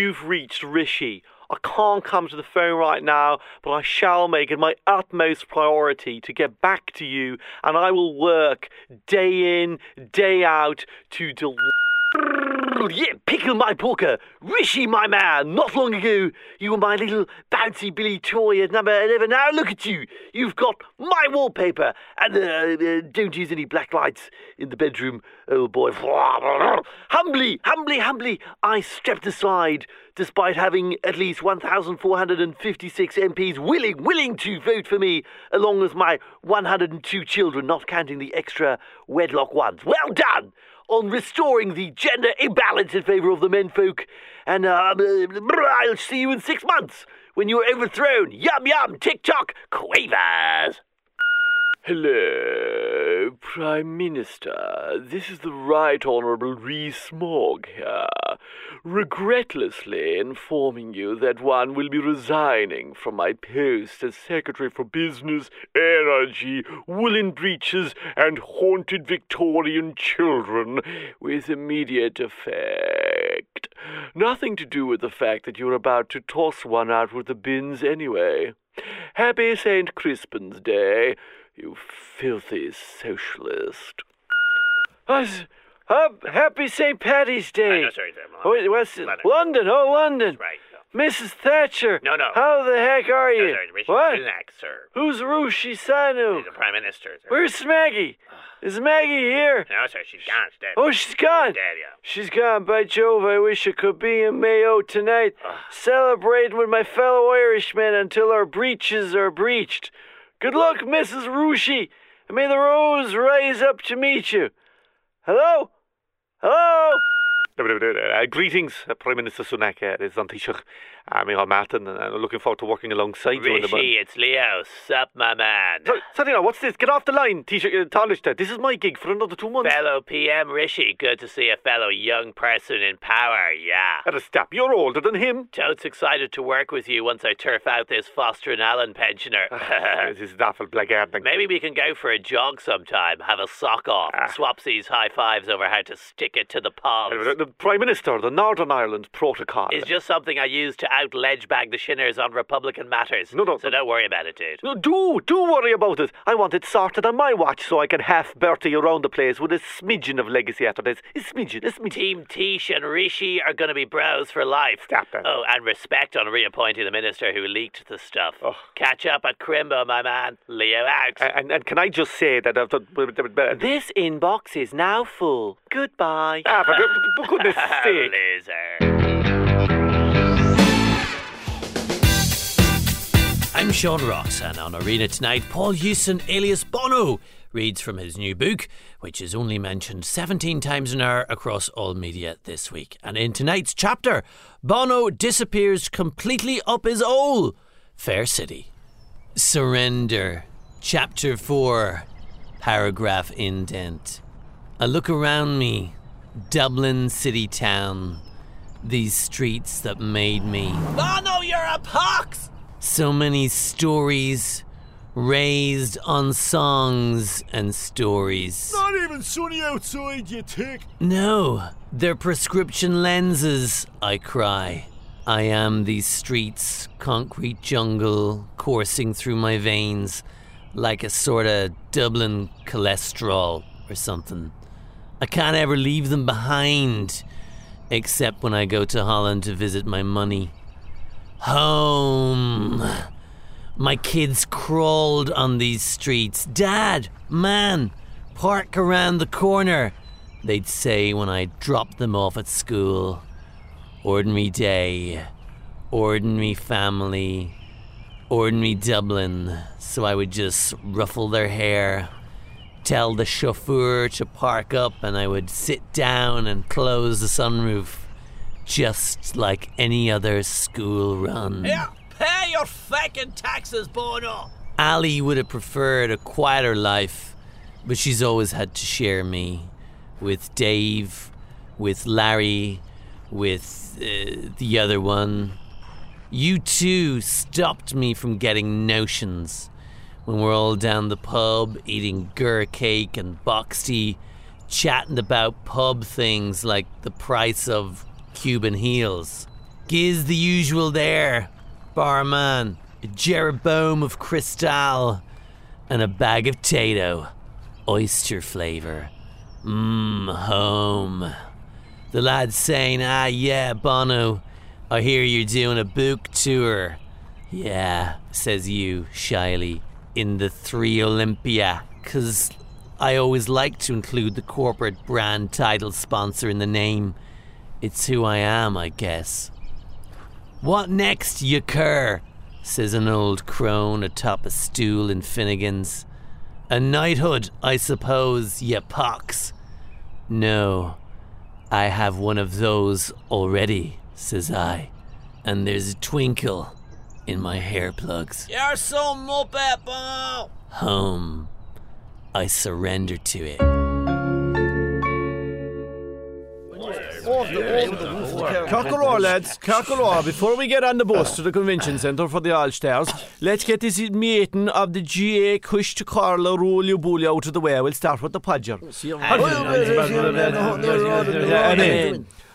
You've reached Rishi. I can't come to the phone right now, but I shall make it my utmost priority to get back to you, and I will work day in, day out to deliver. Yeah, pickle my porker, Rishi, my man. Not long ago, you were my little bouncy Billy toy at number 11. Now look at you. You've got my wallpaper. And uh, uh, don't use any black lights in the bedroom, old boy. Humbly, humbly, humbly, I stepped aside despite having at least 1,456 MPs willing, willing to vote for me, along with my 102 children, not counting the extra wedlock ones. Well done! on restoring the gender imbalance in favour of the menfolk. And uh, I'll see you in six months when you're overthrown. Yum yum, tick tock, quavers. Hello, Prime Minister. This is the Right Honourable Rees-Mogg here, regretlessly informing you that one will be resigning from my post as Secretary for Business, Energy, Woolen Breeches, and Haunted Victorian Children with immediate effect. Nothing to do with the fact that you're about to toss one out with the bins anyway. Happy St. Crispin's Day you filthy socialist. Uh, happy St. Patty's Day. No, sorry, what's it? London. Oh, London. Right. No. Mrs. Thatcher. No, no. How the heck are you? No, sorry, what? Sunak, sir. Who's Rushi Sanu? He's the Prime Minister, sir. Where's Maggie? Is Maggie here? No, sir, she's gone. She's dead. Oh, she's gone. Dead, yeah. She's gone. By Jove, I wish I could be in Mayo tonight, celebrating with my fellow Irishmen until our breeches are breached. Good luck, Mrs. Rushi, and may the rose rise up to meet you. Hello? Hello? Uh, greetings, uh, Prime Minister Sunak. Uh, this Antishuk. I'm Micheál Martin, and I'm looking forward to working alongside you. in the Rishi, it's Leo. Sup, my man. So, sorry, now, what's this? Get off the line, Taoiseach uh, Taoiseach. This is my gig for another two months. Fellow PM Rishi, good to see a fellow young person in power, yeah. At a step, you're older than him. Totes excited to work with you once I turf out this Foster and Allen pensioner. this is awful blackguarding. Maybe we can go for a jog sometime, have a sock off, Ah. swapsies high fives over how to stick it to the palms. The Prime Minister, the Northern Ireland Protocol. It's just something I use to out ledge bag the shinners on Republican matters. No, no, So don't worry about it, dude. No, do, do worry about it. I want it sorted on my watch so I can half Bertie around the place with a smidgen of legacy after this. A smidgen, a smidgen. Team Tish and Rishi are going to be bros for life. Stop it. Oh, and respect on reappointing the minister who leaked the stuff. Oh. Catch up at Crimbo, my man. Leo out. And, and can I just say that... Uh, this inbox is now full. Goodbye. Ah, for, for goodness sake. Loser. I'm Seán Rocks, and on Arena tonight, Paul Hewson, alias Bono, reads from his new book, which is only mentioned 17 times an hour across all media this week. And in tonight's chapter, Bono disappears completely up his ole. Fair City. Surrender. Chapter 4, paragraph indent. I look around me, Dublin city town, these streets that made me. Bono, you're a pox! So many stories raised on songs and stories. Not even sunny outside, you tick. No, they're prescription lenses, I cry. I am these streets, concrete jungle coursing through my veins like a sort of Dublin cholesterol or something. I can't ever leave them behind, except when I go to Holland to visit my money. Home. My kids crawled on these streets. Dad, man, park around the corner, they'd say when I dropped them off at school. Ordinary day, ordinary family, ordinary Dublin. So I would just ruffle their hair, tell the chauffeur to park up, and I would sit down and close the sunroof, just like any other school run. Yeah, pay your fucking taxes, Bono. Ali would have preferred a quieter life, but she's always had to share me with Dave, with Larry, with uh, the other one. You two stopped me from getting notions when we're all down the pub eating gur cake and box tea, chatting about pub things like the price of Cuban heels. Giz the usual there. Barman, a Jeroboam of Cristal, and a bag of Tayto. Oyster flavour. Mmm, home. The lad's saying, ah, yeah, Bono, I hear you're doing a book tour. Yeah, says you, shyly, in the Three Olympia, 'cause I always like to include the corporate brand title sponsor in the name. It's who I am, I guess. What next, you cur? says an old crone atop a stool in Finnegan's. A knighthood, I suppose, ye pox. No, I have one of those already, says I, and there's a twinkle in my hair plugs. You're so muppet. Home. I surrender to it. Cockaloor, lads, Cockaloor. Before we get on the bus to the convention centre for the All Stars, let's get this meeting of the GA Kush to Carla Rulio Bully out of the way. We'll start with the Podger.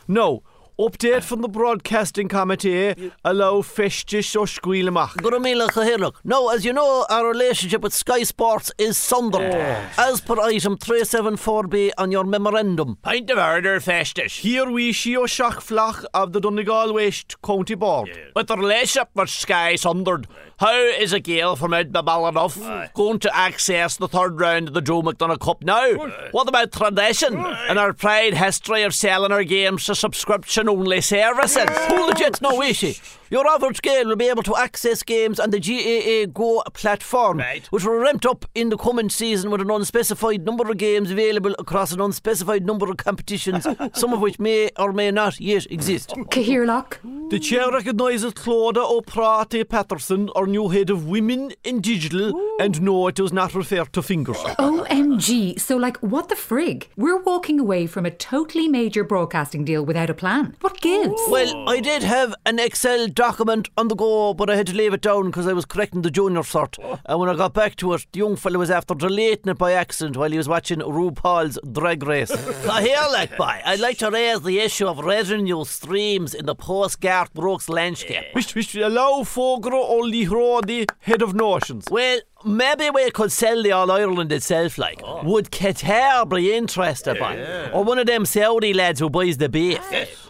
No. Update from the broadcasting committee. Allow festish or squealamach. Gurumila Kahirlook. Now, as you know, our relationship with Sky Sports is sundered. As per item 374B on your memorandum. Pint of order, Festus. Here we see a shock flock of the Donegal West County Board. With the relationship with Sky sundered, how is a Gael from out Balanoff going to access the third round of the Joe McDonagh Cup now? What about tradition and our proud history of selling our games to subscription only services? The jets no issue. Your average game will be able to access games on the GAA Go platform, Right. which will ramp up in the coming season with an unspecified number of games available across an unspecified number of competitions, some of which may or may not yet exist. Cahirlock. The chair recognises Claudia O'Prate Patterson, our new head of women in digital, and no, it does not refer to fingers. OMG. So, like, what the frig? We're walking away from a totally major broadcasting deal without a plan. What gives? Well, I did have an Excel document on the go, but I had to leave it down because I was correcting the junior sort. Oh. And when I got back to it, the young fella was after deleting it by accident while he was watching RuPaul's Drag Race. I hear, like, boy, I'd like to raise the issue of revenue streams in the post-Garth Brooks landscape. Which, which allow Fogro Olli Hrodi, head of notions. Well, maybe we could sell the All Ireland itself, like. Oh. Would Qatar be interested by? Or one of them Saudi lads who buys the beef?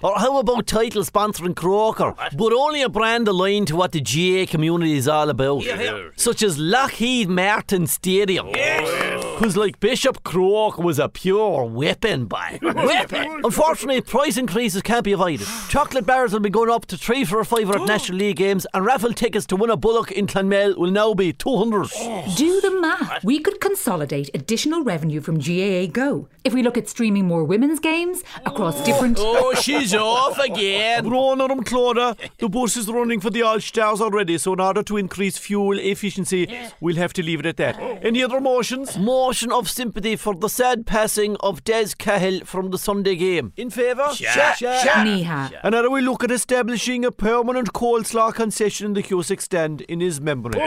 Or how about title sponsoring Croker, but only a brand aligned to what the GA community is all about? Such as Lockheed Martin Stadium. Oh, Because, like, Bishop Croker was a pure whipping by. whipping! Unfortunately, price increases can't be avoided. Chocolate bars will be going up to three for a fiver at National League games, and raffle tickets to win a Bullock in Clonmel will now be 200. Do the math. We could consolidate additional revenue from GAA Go. If we look at streaming more women's games across oh. different. Oh, she's off again. Ronan and Claudia, the bus is running for the All Stars already, so in order to increase fuel efficiency, we'll have to leave it at that. Any other motions? Motion of sympathy for the sad passing of Des Cahill from the Sunday game. In favour? Niha. And now we look at establishing a permanent coleslaw concession in the Cusack stand in his memory.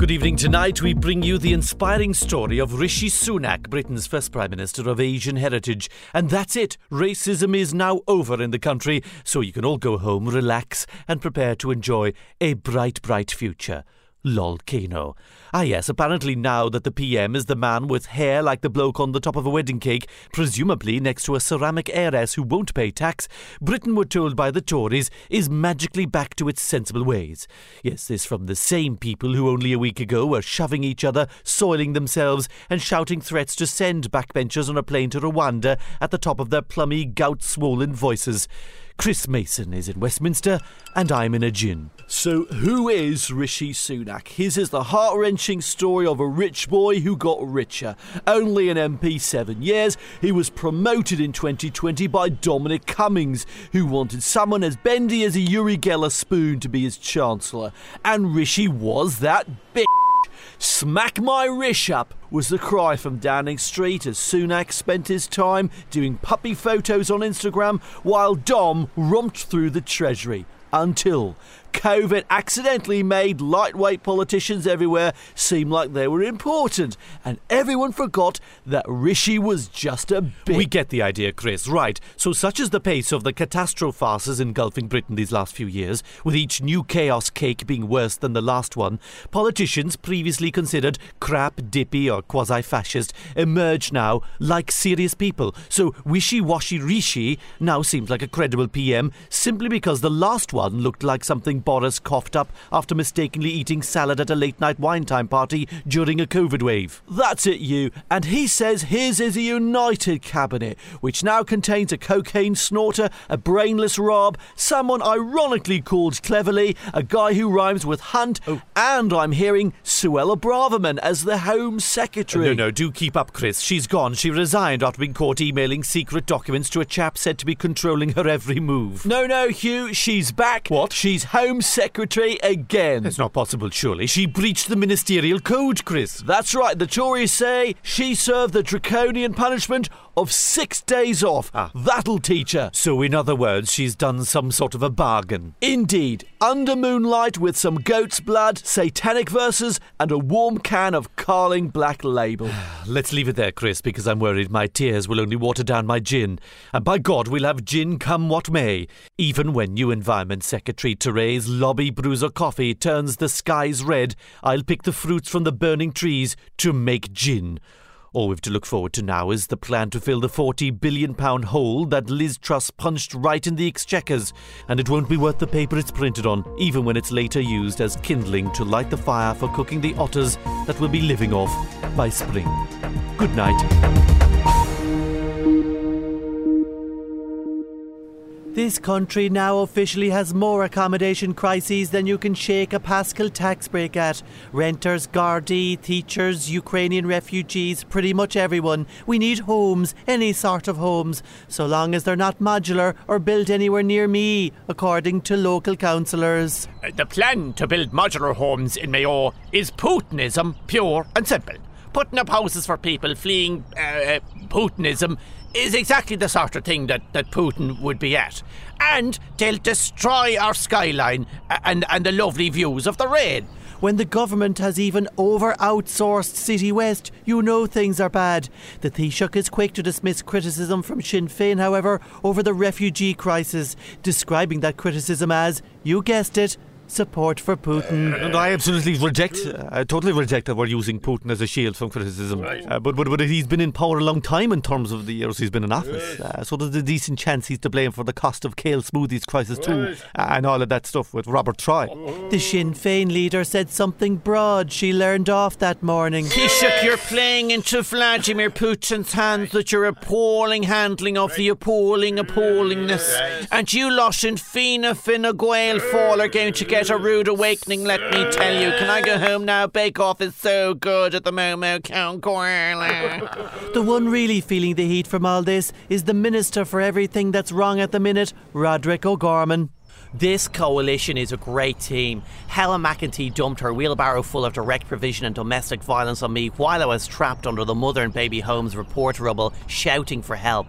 Good evening. Tonight we bring you the inspiring story of Rishi Sunak, Britain's first Prime Minister of Asian heritage. And that's it. Racism is now over in the country, so you can all go home, relax, and prepare to enjoy a bright, bright future. Lolcano. Ah, yes, apparently now that the PM is the man with hair like the bloke on the top of a wedding cake, presumably next to a ceramic heiress who won't pay tax, Britain, we're told by the Tories, is magically back to its sensible ways. Yes, this from the same people who only a week ago were shoving each other, soiling themselves, and shouting threats to send backbenchers on a plane to Rwanda at the top of their plummy, gout swollen voices. Chris Mason is in Westminster, and I'm in a gin. So, who is Rishi Sunak? His is the heart wrenching story of a rich boy who got richer. Only an MP seven years, he was promoted in 2020 by Dominic Cummings, who wanted someone as bendy as a Uri Geller spoon to be his chancellor. And Rishi was that bitch. Smack my rish up was the cry from Downing Street as Sunak spent his time doing puppy photos on Instagram while Dom romped through the Treasury. until COVID accidentally made lightweight politicians everywhere seem like they were important, and everyone forgot that Rishi was just a bit. We get the idea, Chris. Right. So, such is the pace of the catastrophes engulfing Britain these last few years, with each new chaos cake being worse than the last one, politicians previously considered crap, dippy, or quasi fascist emerge now like serious people. So, wishy washy Rishi now seems like a credible PM simply because the last one looked like something Boris coughed up after mistakenly eating salad at a late night wine time party during a COVID wave. That's it, you. And he says his is a united cabinet, which now contains a cocaine snorter, a brainless Rob, someone ironically called cleverly, a guy who rhymes with Hunt, oh. and I'm hearing Suella Braverman as the Home Secretary. No, no, do keep up, Chris. She's gone. She resigned after being caught emailing secret documents to a chap said to be controlling her every move. No, no, Huw, she's back. What? She's Home Secretary again. It's not possible, surely. She breached the ministerial code, Chris. That's right. The Tories say she served the draconian punishment of six days off. Ah. That'll teach her. So, in other words, she's done some sort of a bargain. Indeed. Under moonlight with some goat's blood, satanic verses, and a warm can of Carling Black Label. Let's leave it there, Chris, because I'm worried my tears will only water down my gin. And by God, we'll have gin come what may. Even when new Environment Secretary Therese Lobby Bruiser Coffee turns the skies red, I'll pick the fruits from the burning trees to make gin. All we've to look forward to now is the plan to fill the £40 billion hole that Liz Truss punched right in the exchequers, and it won't be worth the paper it's printed on, even when it's later used as kindling to light the fire for cooking the otters that we'll be living off by spring. Good night. This country now officially has more accommodation crises than you can shake a Paschal tax break at. Renters, Gardaí, teachers, Ukrainian refugees, pretty much everyone. We need homes, any sort of homes, so long as they're not modular or built anywhere near me, according to local councillors. The plan to build modular homes in Mayo is Putinism, pure and simple. Putting up houses for people fleeing uh, uh Putinism is exactly the sort of thing that, that Putin would be at. And they'll destroy our skyline and, and the lovely views of the rain. When the government has even over outsourced Citywest, you know things are bad. The Taoiseach is quick to dismiss criticism from Sinn Féin, however, over the refugee crisis, describing that criticism as, you guessed it, support for Putin. And I absolutely reject, I totally reject that we're using Putin as a shield from criticism. Right. Uh, but, but, but he's been in power a long time in terms of the years he's been in office. Yes. Uh, so there's a decent chance he's to blame for the cost of kale smoothies crisis too, uh, and all of that stuff with Robert Troy. The Sinn Féin leader said something broad she learned off that morning. Taoiseach, you're playing into Vladimir Putin's hands with your appalling handling of the appalling appallingness. And you lot in Fina Fina Gael fall are going to get get a rude awakening, let me tell you. Can I go home now? Bake Off is so good at the moment, Count Corley. The one really feeling the heat from all this is the Minister for Everything That's Wrong at the Minute, Roderick O'Gorman. This coalition is a great team. Helen McEntee dumped her wheelbarrow full of direct provision and domestic violence on me while I was trapped under the mother and baby homes report rubble, shouting for help.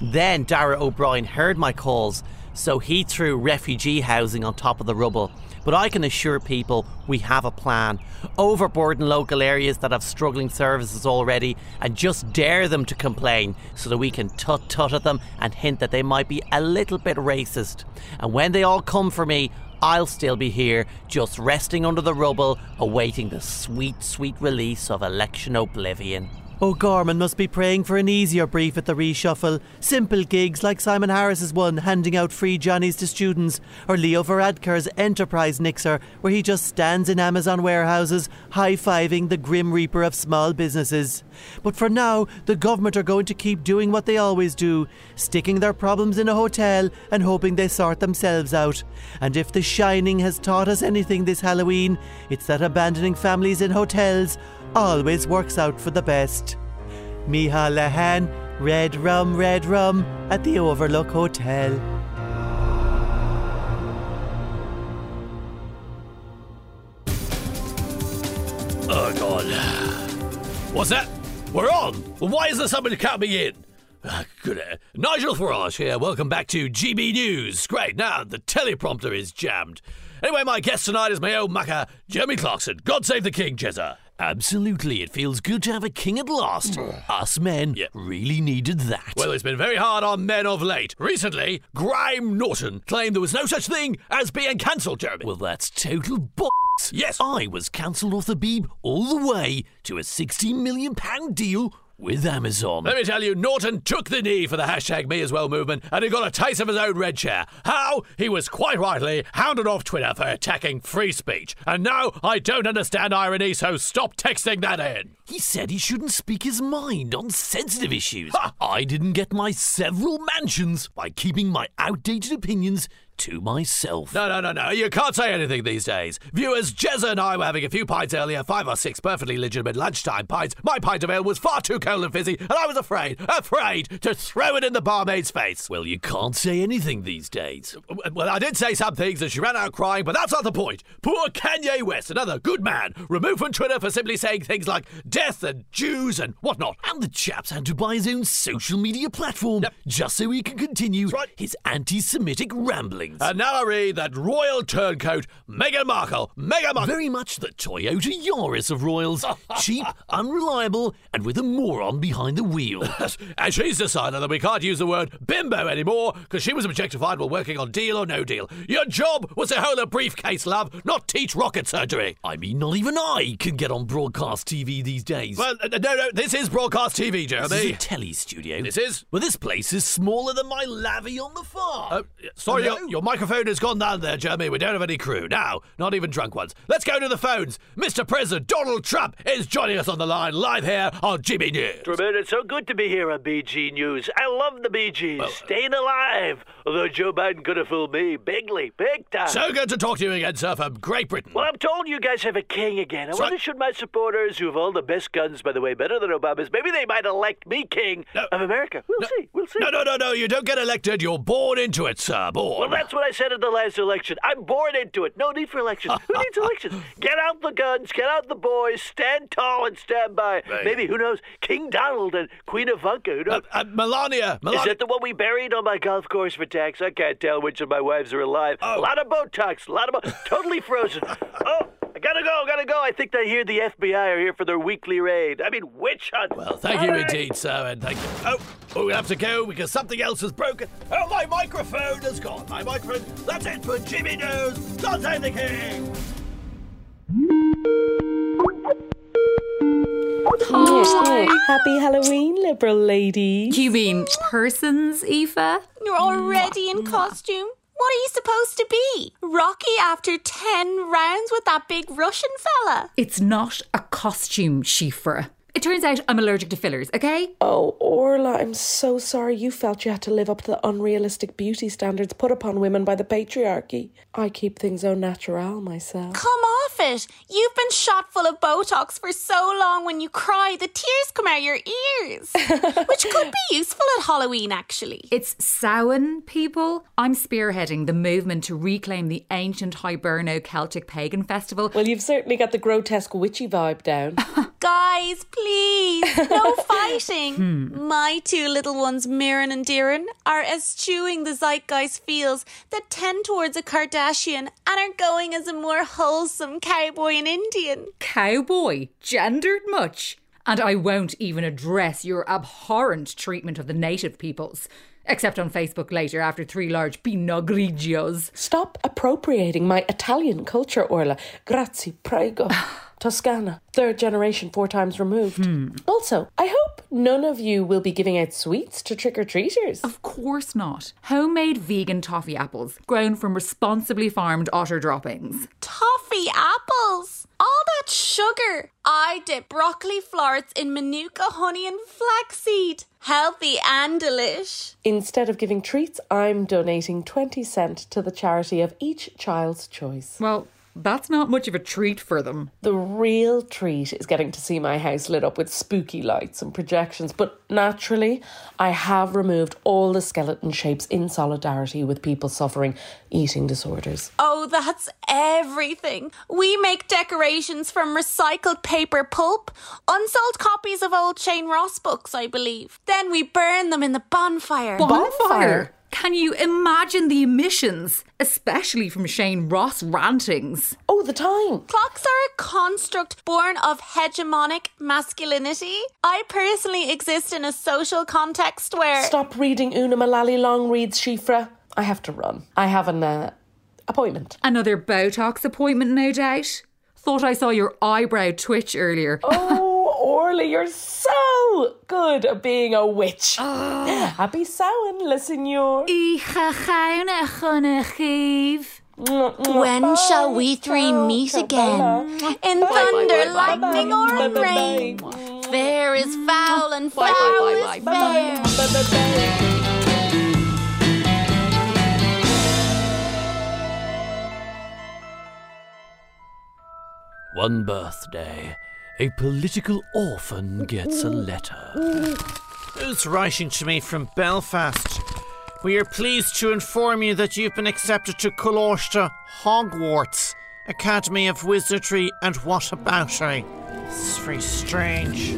Then Darragh O'Brien heard my calls, so he threw refugee housing on top of the rubble. But I can assure people we have a plan. Overburden local areas that have struggling services already and just dare them to complain so that we can tut tut at them and hint that they might be a little bit racist. And when they all come for me, I'll still be here, just resting under the rubble, awaiting the sweet, sweet release of election oblivion. Oh, O'Gorman must be praying for an easier brief at the reshuffle. Simple gigs like Simon Harris's one, handing out free Johnnies to students, or Leo Varadkar's enterprise nixer, where he just stands in Amazon warehouses, high fiving the grim reaper of small businesses. But for now, the government are going to keep doing what they always do sticking their problems in a hotel and hoping they sort themselves out. And if The Shining has taught us anything this Halloween, it's that abandoning families in hotels always works out for the best. Miha Lahan, red rum, red rum at the Overlook Hotel. Oh God. What's that? We're on! Well, why is there somebody cut me in? Ah, good. Uh, Nigel Farage here. Welcome back to GB News. Great. Now the teleprompter is jammed. Anyway, my guest tonight is my old mucker, Jeremy Clarkson. God save the King, Jezza. Absolutely. It feels good to have a king at last. Us men Yeah. really needed that. Well, it's been very hard on men of late. Recently, Graham Norton claimed there was no such thing as being cancelled, Jeremy. Well, that's total b. Yes. I was cancelled off the Beeb all the way to a £16 million deal with Amazon. Let me tell you, Norton took the knee for the hashtag me as well movement and he got a taste of his own red chair. How? He was quite rightly hounded off Twitter for attacking free speech. And now I don't understand irony, so stop texting that in. He said he shouldn't speak his mind on sensitive issues. Ha! I didn't get my several mansions by keeping my outdated opinions to myself. No, no, no, no. You can't say anything these days. Viewers, Jezza and I were having a few pints earlier, five or six perfectly legitimate lunchtime pints. My pint of ale was far too cold and fizzy, and I was afraid, afraid to throw it in the barmaid's face. Well, you can't say anything these days. Well, I did say some things and she ran out crying, but that's not the point. Poor Kanye West, another good man, removed from Twitter for simply saying things like death and Jews and whatnot. And the chap's had to buy his own social media platform Yep. just so he can continue right. his anti Semitic And now I read that royal turncoat, Meghan Markle, Meghan Markle. Very much the Toyota Yaris of royals. Cheap, unreliable, and with a moron behind the wheel. and she's decided that we can't use the word bimbo anymore because she was objectified while working on Deal or No Deal. Your job was to hold a briefcase, love, not teach rocket surgery. I mean, not even I can get on broadcast TV these days. Well, uh, no, no, this is broadcast TV, Jeremy. this is a telly studio. This is? Well, this place is smaller than my lavvy on the farm. Uh, sorry, Hello? your, your microphone has gone down there, Jeremy. We don't have any crew. Now, not even drunk ones. Let's go to the phones. Mr. President Donald Trump is joining us on the line live here on GB News. Tremaine, it's so good to be here on BG News. I love the BGs. Uh, Staying alive. Although Joe Biden could have fooled me bigly, big time. So good to talk to you again, sir, from Great Britain. well, I'm told you guys have a king again. I That's wonder should my supporters, who have all the best guns, by the way, better than Obama's, maybe they might elect me king No. of America. We'll see. We'll see. no, no, no, no. You don't get elected. You're born into it, sir. Born. Well, that's what I said in the last election. I'm born into it. No need for elections. Who needs elections? Get out the guns, get out the boys, stand tall and stand by. Right. Maybe, who knows, King Donald and Queen Ivanka. Who knows? Uh, uh, Melania. Melania. Is that the one we buried on my golf course for tax? I can't tell which of my wives are alive. Oh. A lot of Botox, a lot of Bo- totally frozen. Oh, I gotta go, gotta go. I think I hear the FBI are here for their weekly raid. I mean, witch hunt. Well, thank you indeed, sir, and thank you. Oh, oh, we have to go because something else has broken. Oh, my microphone has gone. My microphone. That's it for Jimmy News. God save the king. Happy Halloween, liberal lady. You mean persons, Eva? You're already in costume? What are you supposed to be? Rocky after 10 rounds with that big Russian fella? It's not a costume, Shifra. It turns out I'm allergic to fillers, okay? Oh, Orla, I'm so sorry you felt you had to live up to the unrealistic beauty standards put upon women by the patriarchy. I keep things au naturel myself. Come off it. You've been shot full of Botox for so long when you cry, the tears come out your ears. Which could be useful at Halloween, actually. It's Samhain, people. I'm spearheading the movement to reclaim the ancient Hiberno Celtic pagan festival. Well, you've certainly got the grotesque witchy vibe down. Guys, please, no fighting. Hmm. My two little ones, Mirren and Diran, are eschewing the zeitgeist feels that tend towards a Kardashian and are going as a more wholesome cowboy and Indian. Cowboy, gendered much. And I won't even address your abhorrent treatment of the native peoples. Except on Facebook later after three large Pinot Grigios. Stop appropriating my Italian culture, Orla. Grazie, prego. Toscana, third generation, four times removed. Hmm. Also, I hope none of you will be giving out sweets to trick or treaters. Of course not. Homemade vegan toffee apples, grown from responsibly farmed otter droppings. Toffee apples. All that sugar. I dip broccoli florets in manuka honey and flaxseed. Healthy and delish. Instead of giving treats, I'm donating 20 cent to the charity of each child's choice. Well, That's not much of a treat for them. The real treat is getting to see my house lit up with spooky lights and projections, but naturally, I have removed all the skeleton shapes in solidarity with people suffering eating disorders. Oh, that's everything. We make decorations from recycled paper pulp, unsold copies of old Shane Ross books, I believe. Then we burn them in the bonfire. Bonfire. Can you imagine the emissions, especially from Shane Ross rantings? All the time. Clocks are a construct born of hegemonic masculinity. I personally exist in a social context where. Stop reading Una Mullally long reads, Shifra. I have to run. I have an uh, appointment. Another Botox appointment, no doubt. Thought I saw your eyebrow twitch earlier. Oh, Orly, you're so good at being a witch. Ah. Happy Samhain, le Signor. When shall we three meet again? In thunder, lightning, or in rain? Fair is foul and foul is fair. One birthday, a political orphan gets a letter. Who's writing to me from Belfast? We are pleased to inform you that you've been accepted to Colostra Hogwarts Academy of Wizardry and what Whataboutery. This is very strange.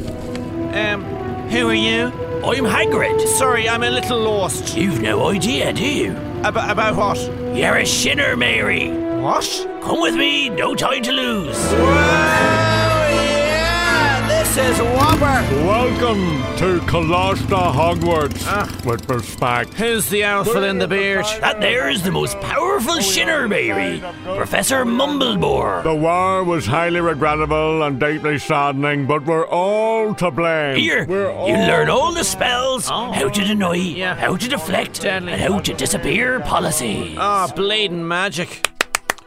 Um, who are you? I'm Hagrid. Sorry, I'm a little lost. You've no idea, do you? About, about what? You're a shinner, Mary. What? Come with me, no time to lose. yeah! This is Whopper! Welcome to Colostra Hogwarts with respect. Who's the outfit in the beard? That there is the most powerful shinner, Mary. Professor Mumblebore. The war was highly regrettable and deeply saddening, but we're all to blame. Here, we're you learn all the spells, Oh. how to deny, Yeah. how to deflect, Deadly. and how to disappear policy. Ah, bleeding magic.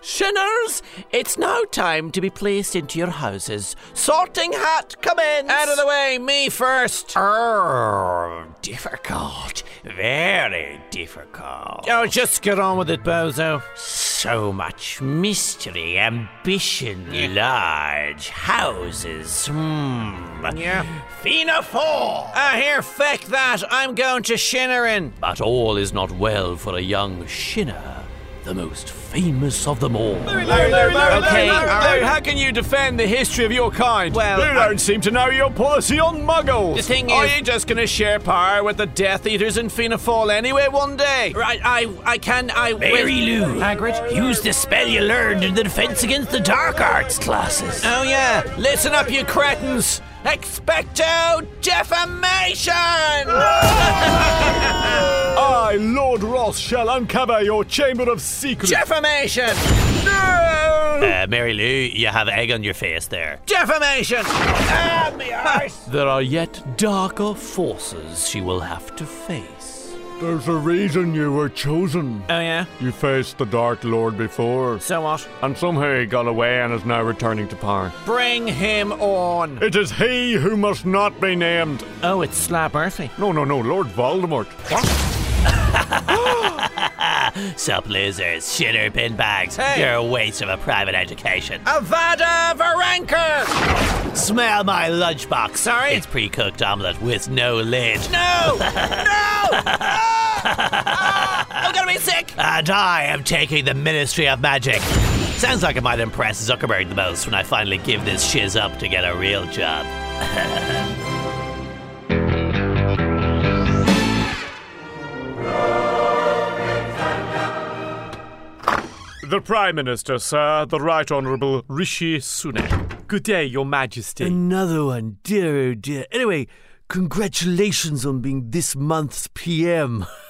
Shinners, it's now time to be placed into your houses. Sorting hat, come in. Out of the way, me first. Oh, difficult. Very difficult. Oh, just get on with it, Bozo. So much mystery, ambition, large houses. Hmm. Yeah. Fianna Fáil. Ah, here, feck that. I'm going to Shinnerin. But all is not well for a young Shinner, the most famous of them all. Okay, all right. how can you defend the history of your kind? Well, you don't seem to know your policy on muggles. The thing is Are is- you just going to share power with the Death Eaters in Fianna Fáil anyway one day? Right, I, I can, I. Mary Lou, Hagrid. use the spell you learned in the Defense Against the Dark Arts classes. Oh yeah, listen up, you cretins. Expecto defamation. I, Lord Ross, shall uncover your chamber of secrets. defamation. Uh, Mary Lou, you have egg on your face there. Defamation. Ah, me arse. There are yet darker forces she will have to face. There's a reason you were chosen. Oh yeah. You faced the Dark Lord before, So what? and somehow he got away and is now returning to power. Bring him on. It is he who must not be named. Oh, it's Slab Murphy. No, no, no, Lord Voldemort. Sup, losers, shitter pin bags. Hey. You're a waste of a private education. Avada Varanker. Smell my lunchbox. Sorry? It's pre-cooked omelette with no lid. No. no. Ah! I'm gonna be sick. And I am taking the Ministry of Magic. Sounds like it might impress Zuckerberg the most when I finally give this shiz up to get a real job. The Prime Minister, sir, the Right Honourable Rishi Sunak. Good day, Your Majesty. Another one, dear oh dear. Anyway, congratulations on being this month's PM.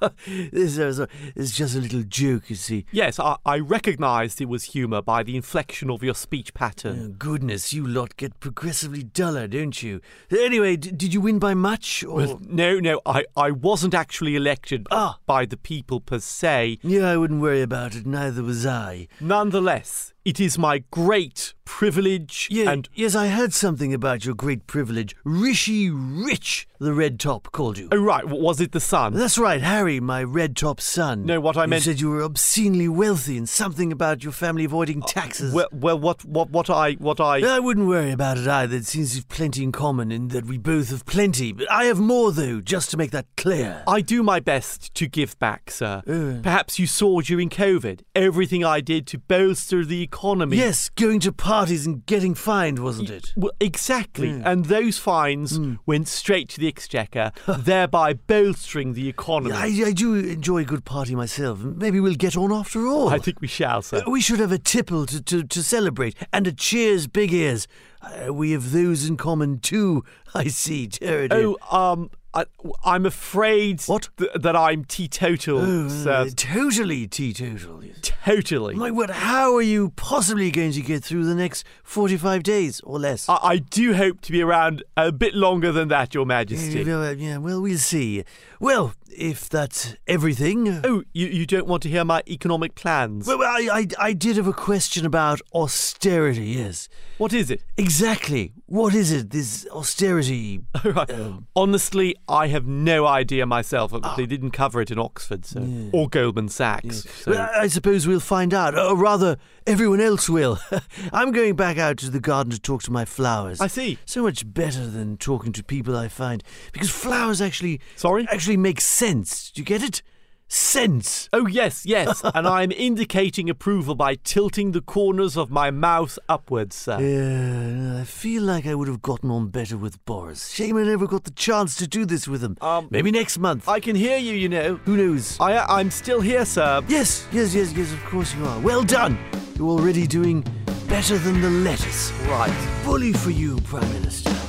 this is it's just a little joke, you see. yes, I, I recognised it was humour by the inflection of your speech pattern. Oh, goodness, you lot get progressively duller, don't you? Anyway, d- did you win by much? Or... Well, no, no, I, I wasn't actually elected Ah. by the people per se. yeah, I wouldn't worry about it. Neither was I. Nonetheless, it is my great privilege Yeah, and. yes, I heard something about your great privilege. Rishi Rich, the red top, called you. Oh, right, was it the sun? That's right, Harry, my red top son. No, what I you meant- You said you were obscenely wealthy and something about your family avoiding taxes. Well, well, what, what, what I, what I. I wouldn't worry about it either. It seems we've plenty in common and that we both have plenty. But I have more, though, just to make that clear. I do my best to give back, sir. Uh. Perhaps you saw during COVID everything I did to bolster the economy. Yes, going to parties and getting fined, wasn't it? Well, exactly. Mm. And those fines went straight to the exchequer, thereby bolstering the economy. I, I do enjoy a good party myself. Maybe we'll get on after all. I think we shall, sir. Uh, We should have a tipple to, to, to celebrate and a cheers, big ears. Uh, we have those in common too. I see, Terry. Oh, um, I, I'm afraid What? th- that I'm teetotal, Oh, sir. uh, totally teetotal. yes. Totally. My word, how are you possibly going to get through the next 45 days or less? I, I do hope to be around a bit longer than that, Your Majesty. Uh, yeah, well, we'll see. Well, if that's everything. Oh, you, you don't want to hear my economic plans? Well, I, I, I did have a question about austerity, yes. what is it? Exactly. What is it, this austerity? Right. Um, Honestly, I have no idea myself. They ah. didn't cover it in Oxford, so or Goldman Sachs. So. Well, I I suppose we'll find out. Or rather, everyone else will. I'm going back out to the garden to talk to my flowers. I see. So much better than talking to people, I find. Because flowers actually. Sorry? Actually make sense. Do you get it? Sense. Oh yes, yes, and I'm indicating approval by tilting the corners of my mouth upwards, sir. Yeah, I feel like I would have gotten on better with Boris. Shame I never got the chance to do this with him. Um, Maybe next month. I can hear you, you know. Who knows? I, I'm still here, sir. Yes, yes, yes, yes, of course you are. Well done. You're already doing better than the lettuce. Right. Bully for you, Prime Minister.